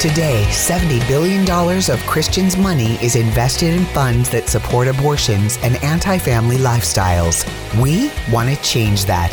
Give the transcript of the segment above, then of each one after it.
Today, $70 billion of Christians' money is invested in funds that support abortions and anti family lifestyles. We want to change that.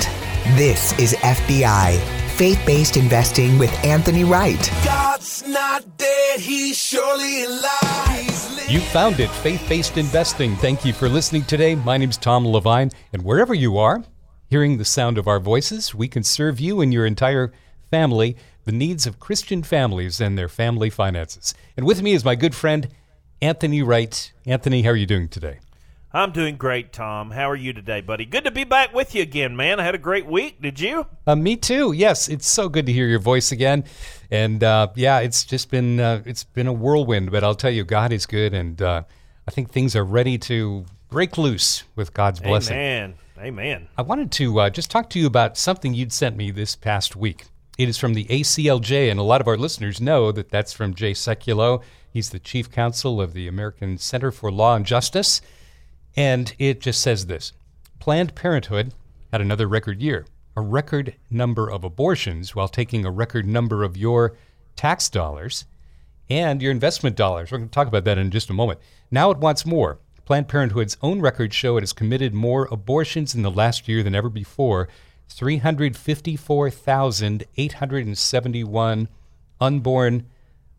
This is FBI, faith based investing with Anthony Wright. God's not dead, he's surely alive. You found it, faith based investing. Thank you for listening today. My name's Tom Levine, and wherever you are, hearing the sound of our voices, we can serve you and your entire family the needs of Christian families and their family finances. And with me is my good friend, Anthony Wright. Anthony, how are you doing today? I'm doing great, Tom. How are you today, buddy? Good to be back with you again, man. I had a great week. Did you? Uh, me too. Yes, it's so good to hear your voice again. And uh, yeah, it's just been uh, it's been a whirlwind. But I'll tell you, God is good, and uh, I think things are ready to break loose with God's blessing. Amen. Amen. I wanted to uh, just talk to you about something you'd sent me this past week. It is from the ACLJ, and a lot of our listeners know that that's from Jay Sekulow. He's the chief counsel of the American Center for Law and Justice. And it just says this Planned Parenthood had another record year, a record number of abortions while taking a record number of your tax dollars and your investment dollars. We're going to talk about that in just a moment. Now it wants more. Planned Parenthood's own records show it has committed more abortions in the last year than ever before 354,871 unborn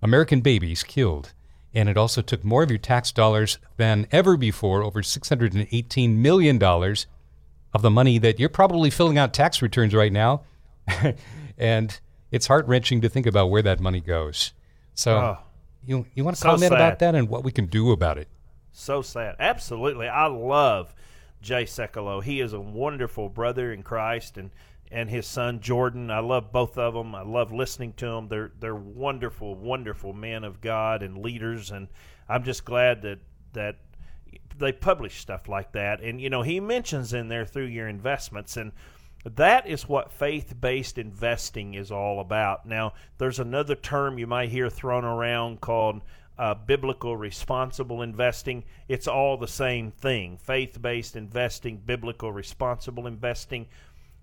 American babies killed. And it also took more of your tax dollars than ever before, over $618 million of the money that you're probably filling out tax returns right now. and it's heart wrenching to think about where that money goes. So, Oh, you, you want to so comment about that and what we can do about it? So sad. Absolutely. I love Jay Sekulow. He is a wonderful brother in Christ and and his son Jordan. I love both of them. I love listening to them. They're they're wonderful, wonderful men of God and leaders and I'm just glad that that they publish stuff like that. And you know, he mentions in there through your investments and that is what faith-based investing is all about. Now, there's another term you might hear thrown around called uh, biblical responsible investing. It's all the same thing: faith-based investing, biblical responsible investing.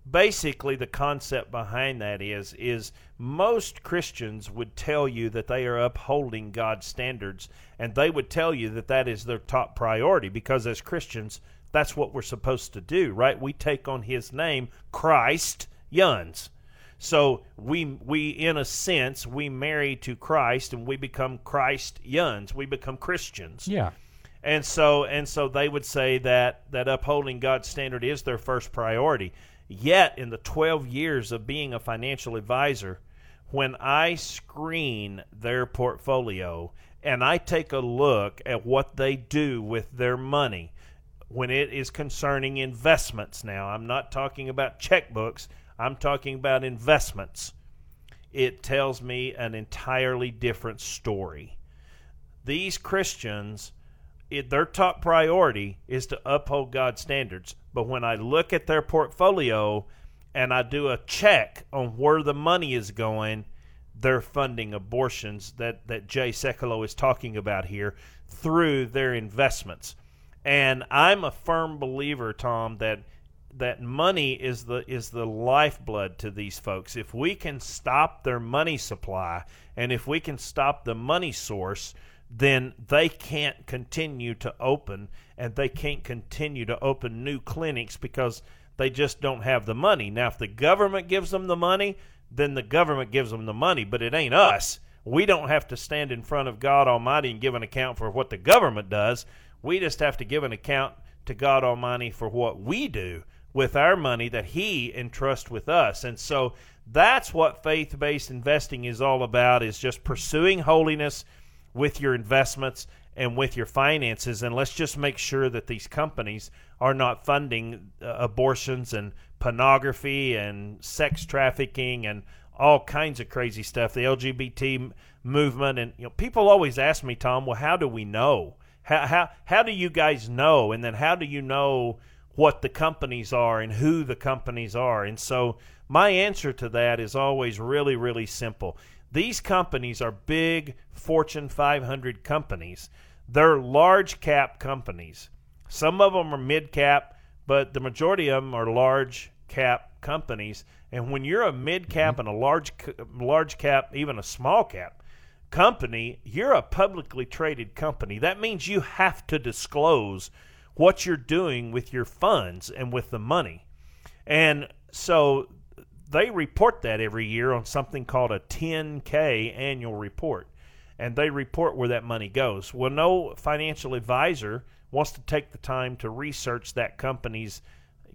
Basically the concept behind that is is most Christians would tell you that they are upholding God's standards and they would tell you that that is their top priority because as Christians that's what we're supposed to do right? We take on his name Christ Yuns so we we in a sense we marry to Christ and we become Christ Yuns we become Christians Yeah. and so and so they would say that that upholding God's standard is their first priority. Yet in the 12 years of being a financial advisor, when I screen their portfolio and I take a look at what they do with their money, when it is concerning investments now, I'm not talking about checkbooks, I'm talking about investments. It tells me an entirely different story these Christians, it, their top priority is to uphold God's standards. But when I look at their portfolio and I do a check on where the money is going, they're funding abortions that, that Jay Sekulow is talking about here through their investments. And I'm a firm believer, Tom, that that money is the is the lifeblood to these folks. If we can stop their money supply and if we can stop the money source, then they can't continue to open and they can't continue to open new clinics because they just don't have the money. Now if the government gives them the money, then the government gives them the money, but it ain't us. We don't have to stand in front of God Almighty and give an account for what the government does. We just have to give an account to God Almighty for what we do with our money that He entrusts with us. And so that's what faith based investing is all about is just pursuing holiness with your investments and with your finances. And let's just make sure that these companies are not funding uh, abortions and pornography and sex trafficking and all kinds of crazy stuff. The LGBT movement and you know people always ask me, Tom, well, how do we know? How how how do you guys know? And then how do you know what the companies are and who the companies are? And so my answer to that is always really really simple. These companies are big Fortune 500 companies. They're large cap companies. Some of them are mid cap, but the majority of them are large cap companies. And when you're a mid cap mm-hmm. and a large large cap, even a small cap company, you're a publicly traded company. That means you have to disclose what you're doing with your funds and with the money. And so they report that every year on something called a 10K annual report. And they report where that money goes. Well, no financial advisor wants to take the time to research that company's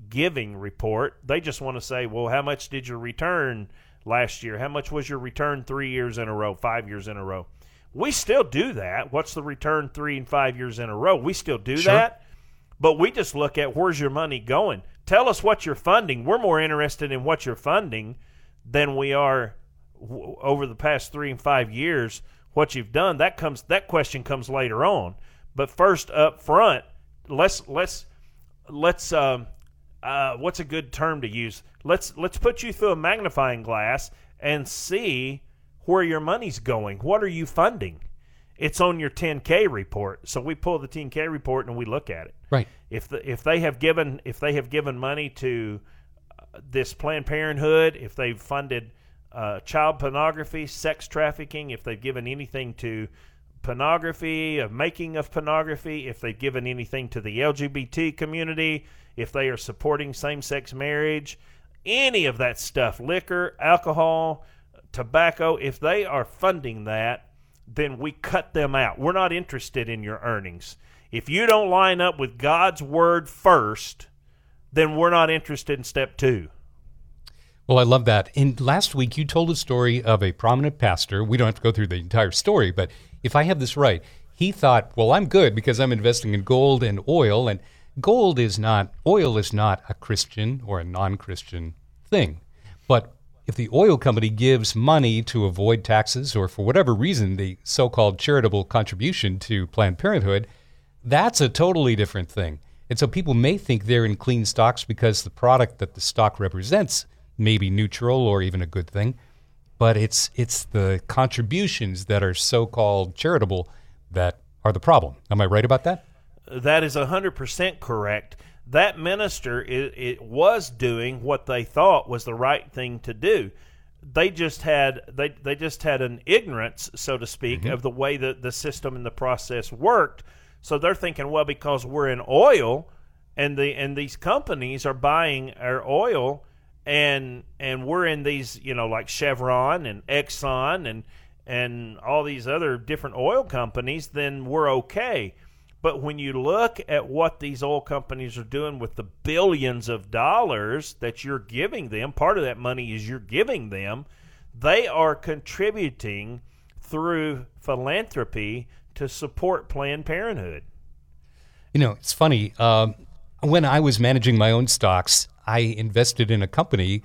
giving report. They just want to say, well, how much did your return last year? How much was your return three years in a row, five years in a row? We still do that. What's the return three and five years in a row? We still do Sure. that. But we just look at where's your money going. Tell us what you're funding. We're more interested in what you're funding than we are w- over the past three and five years. What you've done that comes that question comes later on. But first up front, let's let's let's um, uh, what's a good term to use? Let's let's put you through a magnifying glass and see where your money's going. What are you funding? It's on your 10K report. So we pull the 10K report and we look at it. Right. If the if they have given if they have given money to uh, this Planned Parenthood, if they've funded uh, child pornography, sex trafficking, if they've given anything to pornography, of making of pornography, if they've given anything to the LGBT community, if they are supporting same-sex marriage, any of that stuff, liquor, alcohol, tobacco, if they are funding that, then we cut them out. We're not interested in your earnings. If you don't line up with God's word first, then we're not interested in step two. Well, I love that. And last week, you told a story of a prominent pastor. We don't have to go through the entire story, but if I have this right, he thought, well, I'm good because I'm investing in gold and oil. And gold is not, oil is not a Christian or a non Christian thing. But if the oil company gives money to avoid taxes or for whatever reason, the so called charitable contribution to Planned Parenthood, that's a totally different thing. And so people may think they're in clean stocks because the product that the stock represents may be neutral or even a good thing, but it's it's the contributions that are so-called charitable that are the problem. Am I right about that? That is 100% correct. That minister it, it was doing what they thought was the right thing to do. They just had they, they just had an ignorance, so to speak, mm-hmm. of the way that the system and the process worked. So they're thinking, well, because we're in oil, and the and these companies are buying our oil, and and we're in these, you know, like Chevron and Exxon and and all these other different oil companies, then we're okay. But when you look at what these oil companies are doing with the billions of dollars that you're giving them, part of that money is you're giving them, they are contributing through philanthropy to support Planned Parenthood. You know, it's funny. Um, when I was managing my own stocks, I invested in a company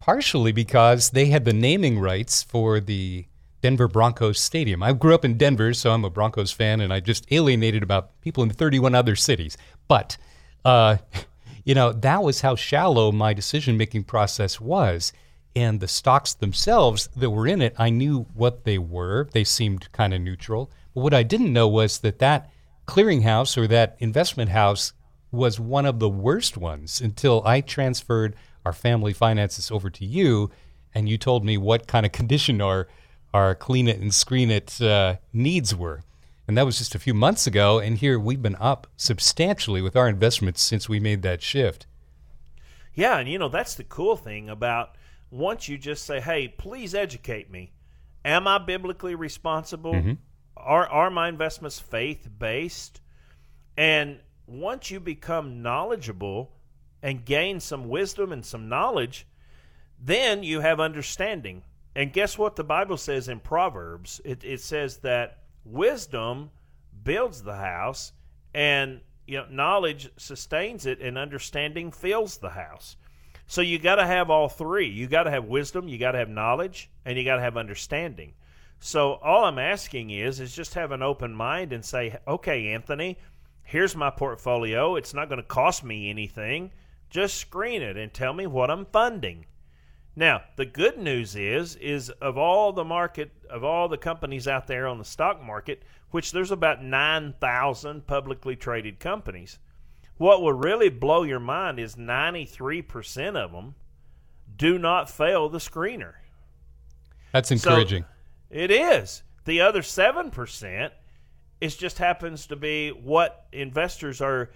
partially because they had the naming rights for the Denver Broncos Stadium. I grew up in Denver, so I'm a Broncos fan, and I just alienated about people in 31 other cities. But, uh, you know, that was how shallow my decision making process was. And the stocks themselves that were in it, I knew what they were. They seemed kind of neutral. But what I didn't know was that that clearinghouse or that investment house was one of the worst ones until I transferred our family finances over to you, and you told me what kind of condition our our clean it and screen it uh, needs were. And that was just a few months ago, and here we've been up substantially with our investments since we made that shift. Yeah, and you know that's the cool thing about once you just say, "Hey, please educate me. Am I biblically responsible? Are are my investments faith based?" And once you become knowledgeable and gain some wisdom and some knowledge, then you have understanding. And guess what the Bible says in Proverbs? It, it says that wisdom builds the house, and you know, knowledge sustains it, and understanding fills the house. So you got to have all three. You got to have wisdom, you got to have knowledge, and you got to have understanding. So all I'm asking is, is just have an open mind and say, okay, Anthony, here's my portfolio. It's not going to cost me anything. Just screen it and tell me what I'm funding. Now, the good news is is of all the market of all the companies out there on the stock market, which there's about 9,000 publicly traded companies. What will really blow your mind is 93% of them do not fail the screener. That's So- encouraging. It is. The other 7% is just happens to be what investors are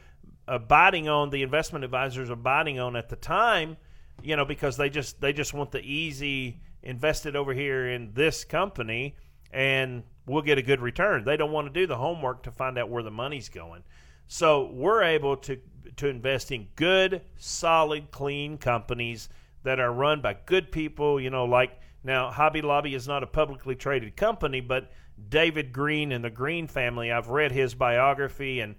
abiding on, the investment advisors are abiding on at the time, you know, because they just they just want the easy invested over here in this company and we'll get a good return. They don't want to do the homework to find out where the money's going. So we're able to to invest in good, solid, clean companies that are run by good people. You know, like now Hobby Lobby is not a publicly traded company, but David Green and the Green family. I've read his biography and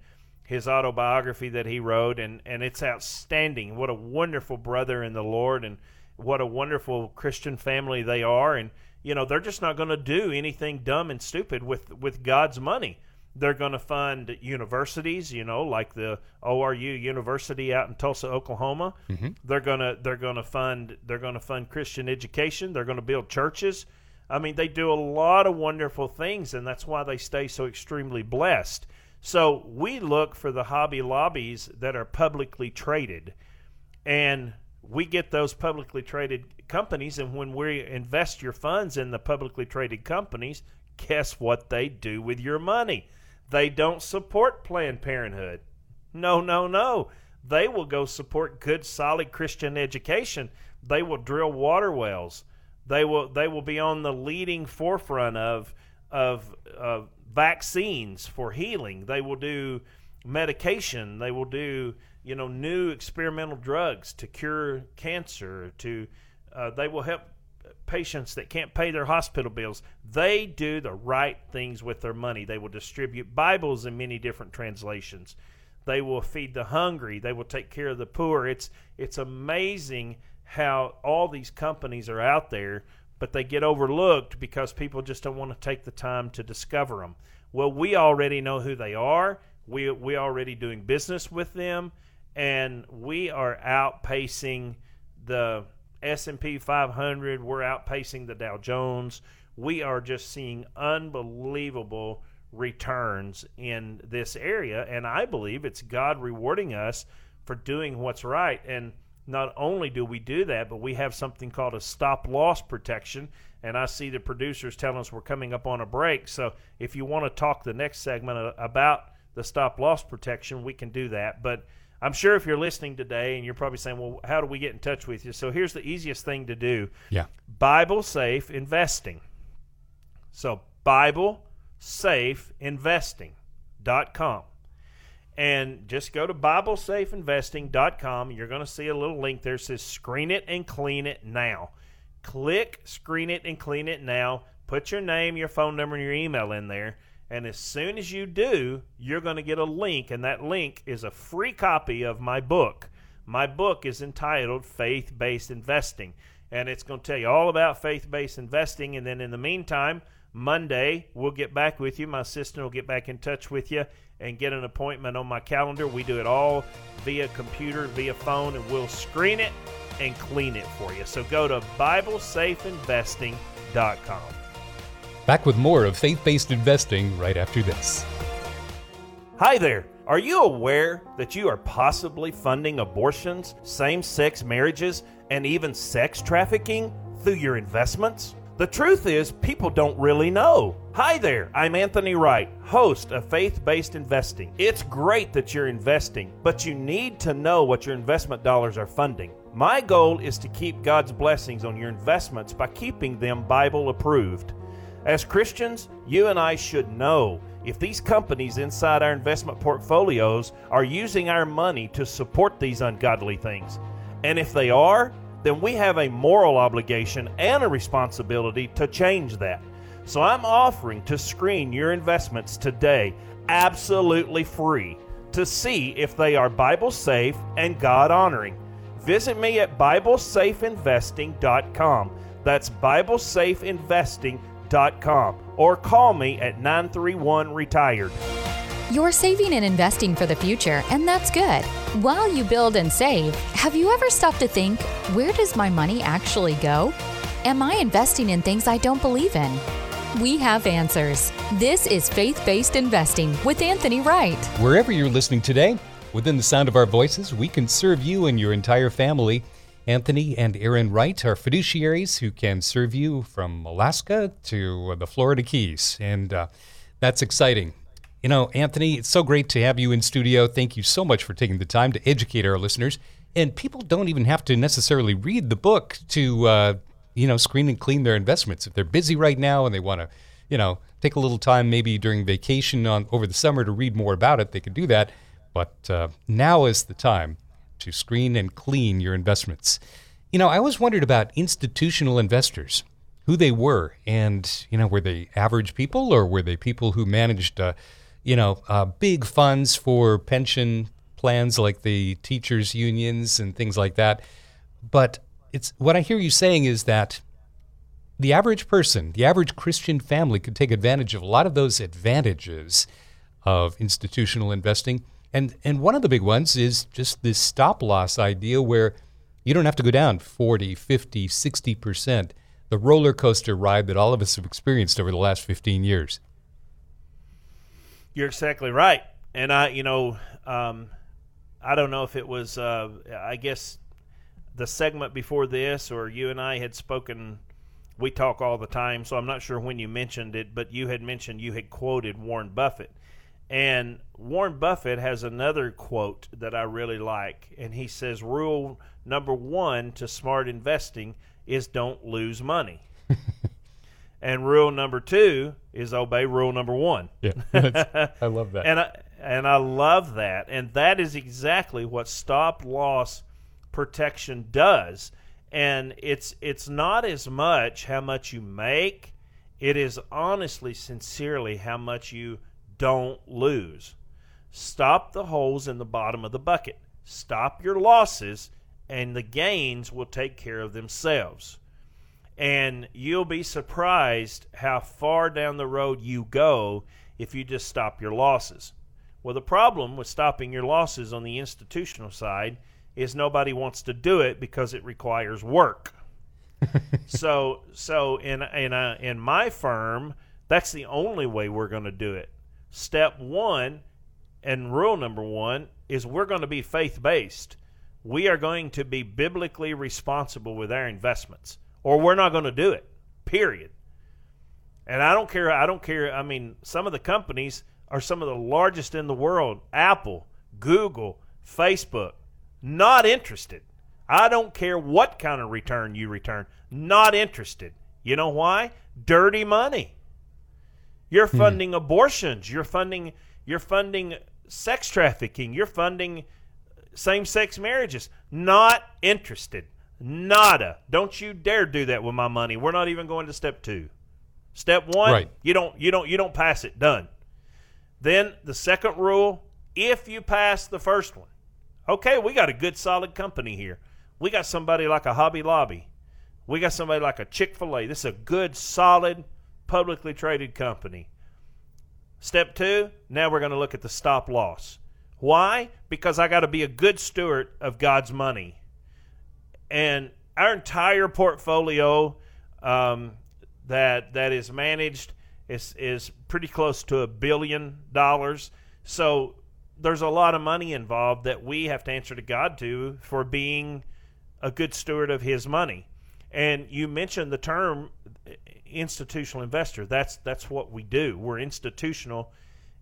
his autobiography that he wrote, and and it's outstanding. What a wonderful brother in the Lord, and what a wonderful Christian family they are, and you know they're just not going to do anything dumb and stupid with with God's money. They're going to fund universities, you know, like the ORU University out in Tulsa, Oklahoma. Mm-hmm. They're gonna they're gonna fund they're gonna fund Christian education. They're going to build churches. I mean, they do a lot of wonderful things, and that's why they stay so extremely blessed. So we look for the Hobby Lobbies that are publicly traded, and we get those publicly traded companies. And when we invest your funds in the publicly traded companies, guess what they do with your money? They don't support Planned Parenthood. No, no, no. They will go support good, solid Christian education. They will drill water wells. They will they will be on the leading forefront of of uh, vaccines for healing. They will do medication. They will do you know new experimental drugs to cure cancer. To uh, they will help patients that can't pay their hospital bills. They do the right things with their money. They will distribute Bibles in many different translations. They will feed the hungry. They will take care of the poor. It's it's amazing how all these companies are out there, but they get overlooked because people just don't want to take the time to discover them. Well, we already know who they are. We we already doing business with them, and we are outpacing the S&P 500, we're outpacing the Dow Jones. We are just seeing unbelievable returns in this area and I believe it's God rewarding us for doing what's right and not only do we do that but we have something called a stop loss protection and I see the producers telling us we're coming up on a break so if you want to talk the next segment uh, about the stop loss protection we can do that but I'm sure if you're listening today and you're probably saying, well, how do we get in touch with you? So here's the easiest thing to do. Yeah. Bible Safe Investing. So Bible Safe Investing.com. And just go to BibleSafeInvesting.com. You're going to see a little link there says screen it and clean it now. Click screen it and clean it now. Put your name, your phone number, and your email in there and as soon as you do, you're going to get a link, and that link is a free copy of my book. My book is entitled Faith Based Investing, and it's going to tell you all about faith based investing. And then in the meantime, Monday, we'll get back with you. My assistant will get back in touch with you and get an appointment on my calendar. We do it all via computer, via phone, and we'll screen it and clean it for you. So go to BibleSafeInvesting.com. Back with more of faith based investing right after this. Hi there. Are you aware that you are possibly funding abortions, same sex marriages, and even sex trafficking through your investments? The truth is, people don't really know. Hi there, I'm Anthony Wright, host of Faith Based Investing. It's great that you're investing, but you need to know what your investment dollars are funding. My goal is to keep God's blessings on your investments by keeping them Bible approved. As Christians, you and I should know if these companies inside our investment portfolios are using our money to support these ungodly things. And if they are, then we have a moral obligation and a responsibility to change that. So I'm offering to screen your investments today absolutely free to see if they are Bible safe and God honoring. Visit me at BibleSafeInvesting.com. That's BibleSafeInvesting.com or call me at 931 Retired. You're saving and investing for the future, and that's good. While you build and save, have you ever stopped to think, where does my money actually go? Am I investing in things I don't believe in? We have answers. This is Faith Based Investing with Anthony Wright. Wherever you're listening today, within the sound of our voices, we can serve you and your entire family Anthony and Aaron Wright are fiduciaries who can serve you from Alaska to the Florida Keys. And uh, that's exciting. You know, Anthony, it's so great to have you in studio. Thank you so much for taking the time to educate our listeners. And people don't even have to necessarily read the book to, uh, you know, screen and clean their investments. If they're busy right now and they want to, you know, take a little time maybe during vacation on over the summer to read more about it, they can do that. But uh, now is the time to screen and clean your investments. You know, I always wondered about institutional investors, who they were, and you know, were they average people or were they people who managed, uh, you know, uh, big funds for pension plans like the teachers' unions and things like that. But it's what I hear you saying is that the average person, the average Christian family, could take advantage of a lot of those advantages of institutional investing and and one of the big ones is just this stop loss idea where you don't have to go down 40, 50, 60%, the roller coaster ride that all of us have experienced over the last 15 years. You're exactly right. And I, you know, um, I don't know if it was, uh, I guess, the segment before this or you and I had spoken. We talk all the time, so I'm not sure when you mentioned it, but you had mentioned you had quoted Warren Buffett. And Warren Buffett has another quote that I really like. And he says, Rule number one to smart investing is don't lose money. and rule number two is obey rule number one. Yeah, I love that. and I, and I love that. And that is exactly what stop loss protection does. And it's it's not as much how much you make, it is honestly, sincerely how much you don't lose. Stop the holes in the bottom of the bucket. Stop your losses, and the gains will take care of themselves. And you'll be surprised how far down the road you go if you just stop your losses. Well, the problem with stopping your losses on the institutional side is nobody wants to do it because it requires work. so, so in in a, in my firm, that's the only way we're going to do it step one and rule number one is we're going to be faith based. We are going to be biblically responsible with our investments, or we're not going to do it, period. And I don't care. I don't care. I mean, some of the companies are some of the largest in the world Apple, Google, Facebook. Not interested. I don't care what kind of return you return. Not interested. You know why? Dirty money. You're hmm. funding hmm. abortions. You're funding you're funding sex trafficking. You're funding same-sex marriages. Not interested. Nada. Don't you dare do that with my money. We're not even going to step 2. Step 1, right. you don't you don't you don't pass it. Done. Then the second rule, if you pass the first one. Okay, we got a good solid company here. We got somebody like a Hobby Lobby. We got somebody like a Chick-fil-A. This is a good solid publicly traded company. Step two, now we're going to look at the stop loss. Why? Because I got to be a good steward of God's money. And our entire portfolio um, that that is managed is is pretty close to a billion dollars. So there's a lot of money involved that we have to answer to God to for being a good steward of His money. And you mentioned the term institutional investor. That's that's what we do. We're institutional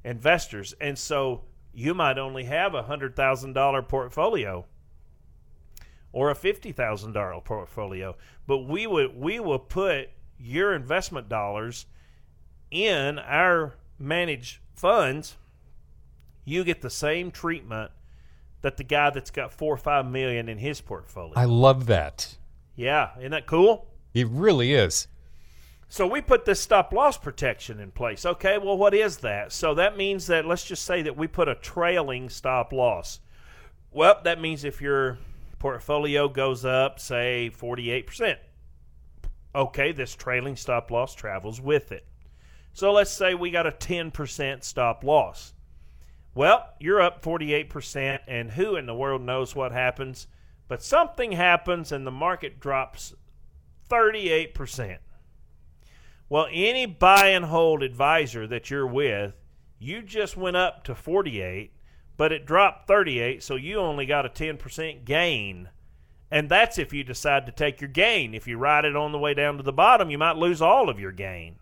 investors, and so you might only have a hundred thousand dollar portfolio or a fifty thousand dollar portfolio, but we would we will put your investment dollars in our managed funds. You get the same treatment that the guy that's got four or five million in his portfolio. I love that. Yeah, isn't that cool? It really is. So we put this stop loss protection in place. Okay, well, what is that? So that means that let's just say that we put a trailing stop loss. Well, that means if your portfolio goes up, say 48%, okay, this trailing stop loss travels with it. So let's say we got a 10% stop loss. Well, you're up 48%, and who in the world knows what happens? But something happens and the market drops 38%. Well, any buy and hold advisor that you're with, you just went up to 48, but it dropped 38, so you only got a 10% gain. And that's if you decide to take your gain. If you ride it on the way down to the bottom, you might lose all of your gain.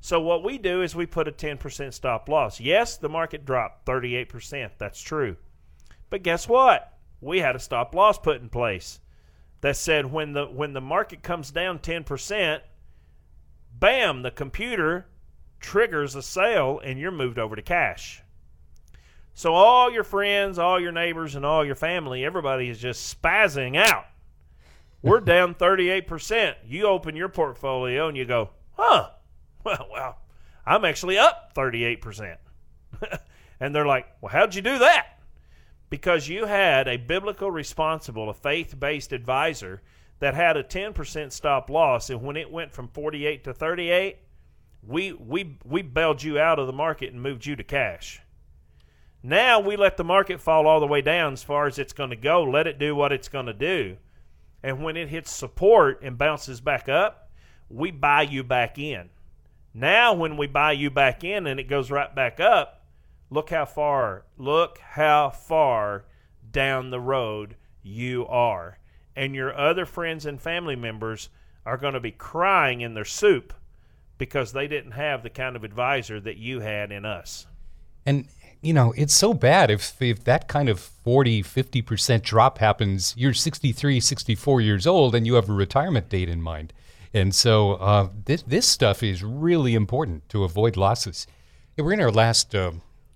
So what we do is we put a 10% stop loss. Yes, the market dropped 38%. That's true. But guess what? We had a stop loss put in place that said when the when the market comes down 10%, bam, the computer triggers a sale and you're moved over to cash. So all your friends, all your neighbors and all your family, everybody is just spazzing out. We're down 38%. You open your portfolio and you go, "Huh. Well, well, I'm actually up 38%." and they're like, "Well, how'd you do that?" because you had a biblical responsible, a faith based advisor that had a 10% stop loss. And when it went from 48 to 38, we, we, we bailed you out of the market and moved you to cash. Now we let the market fall all the way down as far as it's going to go. Let it do what it's going to do. And when it hits support and bounces back up, we buy you back in. Now, when we buy you back in and it goes right back up, Look how far, look how far down the road you are. And your other friends and family members are going to be crying in their soup because they didn't have the kind of advisor that you had in us. And you know, it's so bad if if that kind of 40, 50% drop happens, you're 63, 64 years old and you have a retirement date in mind. And so uh, this, this stuff is really important to avoid losses. we're in our last uh,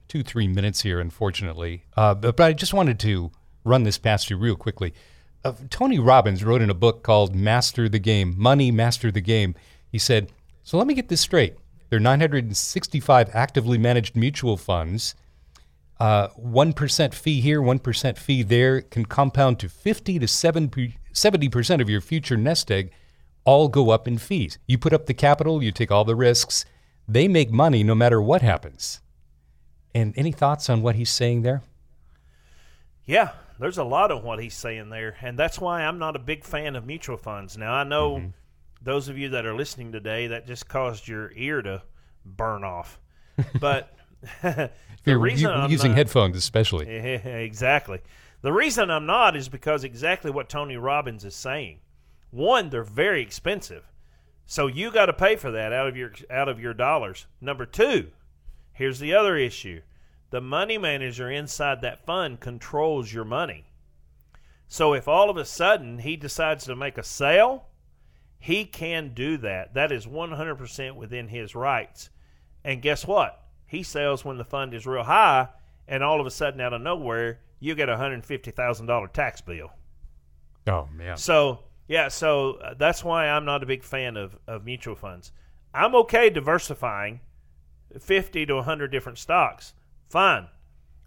two, three minutes here, unfortunately. Uh, but, but, I just wanted to run this past you real quickly. Uh, Tony Robbins wrote in a book called Master the Game Money, Master the Game. He said, So let me get this straight. There are 965 actively managed mutual funds. Uh, 1% fee here, 1% fee there can compound to 50 to 70% of your future nest egg all go up in fees. You put up the capital, you take all the risks. They make money no matter what happens. And any thoughts on what he's saying there? Yeah, there's a lot of what he's saying there, and that's why I'm not a big fan of mutual funds. Now I know mm-hmm. those of you that are listening today that just caused your ear to burn off, but the You're u- using not, headphones, especially exactly. The reason I'm not is because exactly what Tony Robbins is saying. One, they're very expensive, so you got to pay for that out of your out of your dollars. Number two, Here's the other issue the money manager inside that fund controls your money. So if all of a sudden he decides to make a sale, he can do that. That is 100% within his rights. And guess what? He sells when the fund is real high, and all of a sudden, out of nowhere, you get a $150,000 tax bill. Oh, man. So, yeah, so uh, that's why I'm not a big fan of, of mutual funds. I'm okay diversifying 50 to 100 different stocks. Fine.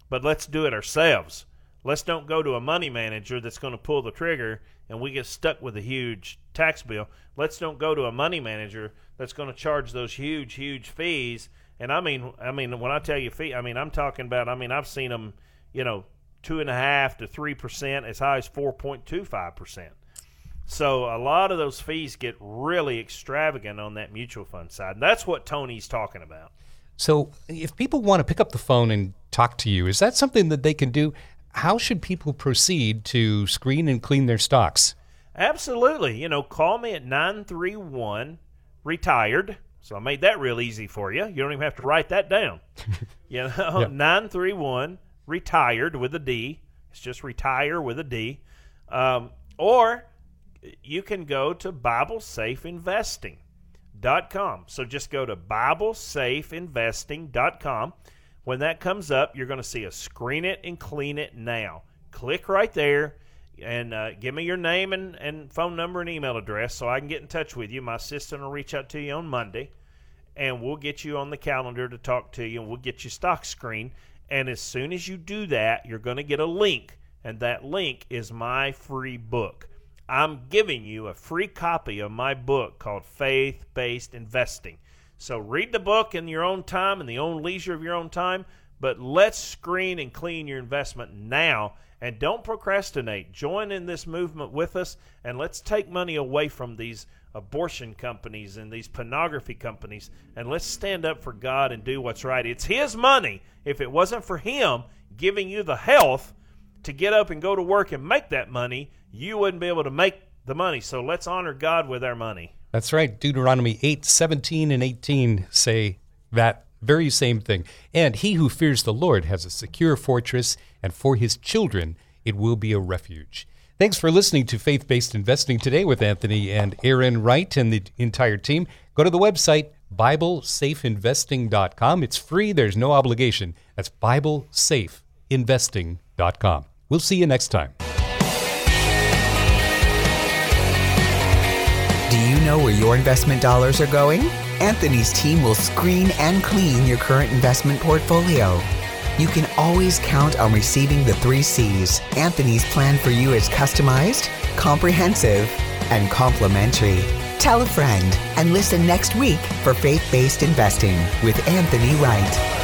But let's do it ourselves. Let's don't go to a money manager that's going to pull the trigger and we get stuck with a huge tax bill. Let's don't go to a money manager that's going to charge those huge, huge fees. And I mean, I mean, when I tell you fee, I mean, I'm talking about, I mean, I've seen them, you know, two and a half to three percent, as high as 4.25 percent. So a lot of those fees get really extravagant on that mutual fund side. And that's what Tony's talking about. So, if people want to pick up the phone and talk to you, is that something that they can do? How should people proceed to screen and clean their stocks? Absolutely. You know, call me at 931 retired. So I made that real easy for you. You don't even have to write that down. you know, yep. 931 retired with a D. It's just retire with a D. Um, or you can go to Bible Safe com. So just go to BibleSafeInvesting.com. When that comes up, you're going to see a screen it and clean it now. Click right there and uh, give me your name and, and phone number and email address so I can get in touch with you. My assistant will reach out to you on Monday and we'll get you on the calendar to talk to you and we'll get you stock screen. And as soon as you do that, you're going to get a link, and that link is my free book. I'm giving you a free copy of my book called Faith Based Investing. So read the book in your own time, in the own leisure of your own time, but let's screen and clean your investment now and don't procrastinate. Join in this movement with us and let's take money away from these abortion companies and these pornography companies and let's stand up for God and do what's right. It's His money. If it wasn't for Him giving you the health, to get up and go to work and make that money, you wouldn't be able to make the money. So let's honor God with our money. That's right. Deuteronomy 8, 17, and 18 say that very same thing. And he who fears the Lord has a secure fortress, and for his children it will be a refuge. Thanks for listening to Faith Based Investing today with Anthony and Aaron Wright and the entire team. Go to the website, BibleSafeInvesting.com. It's free, there's no obligation. That's BibleSafeInvesting.com. We'll see you next time. Do you know where your investment dollars are going? Anthony's team will screen and clean your current investment portfolio. You can always count on receiving the three C's. Anthony's plan for you is customized, comprehensive, and complimentary. Tell a friend and listen next week for faith based investing with Anthony Wright.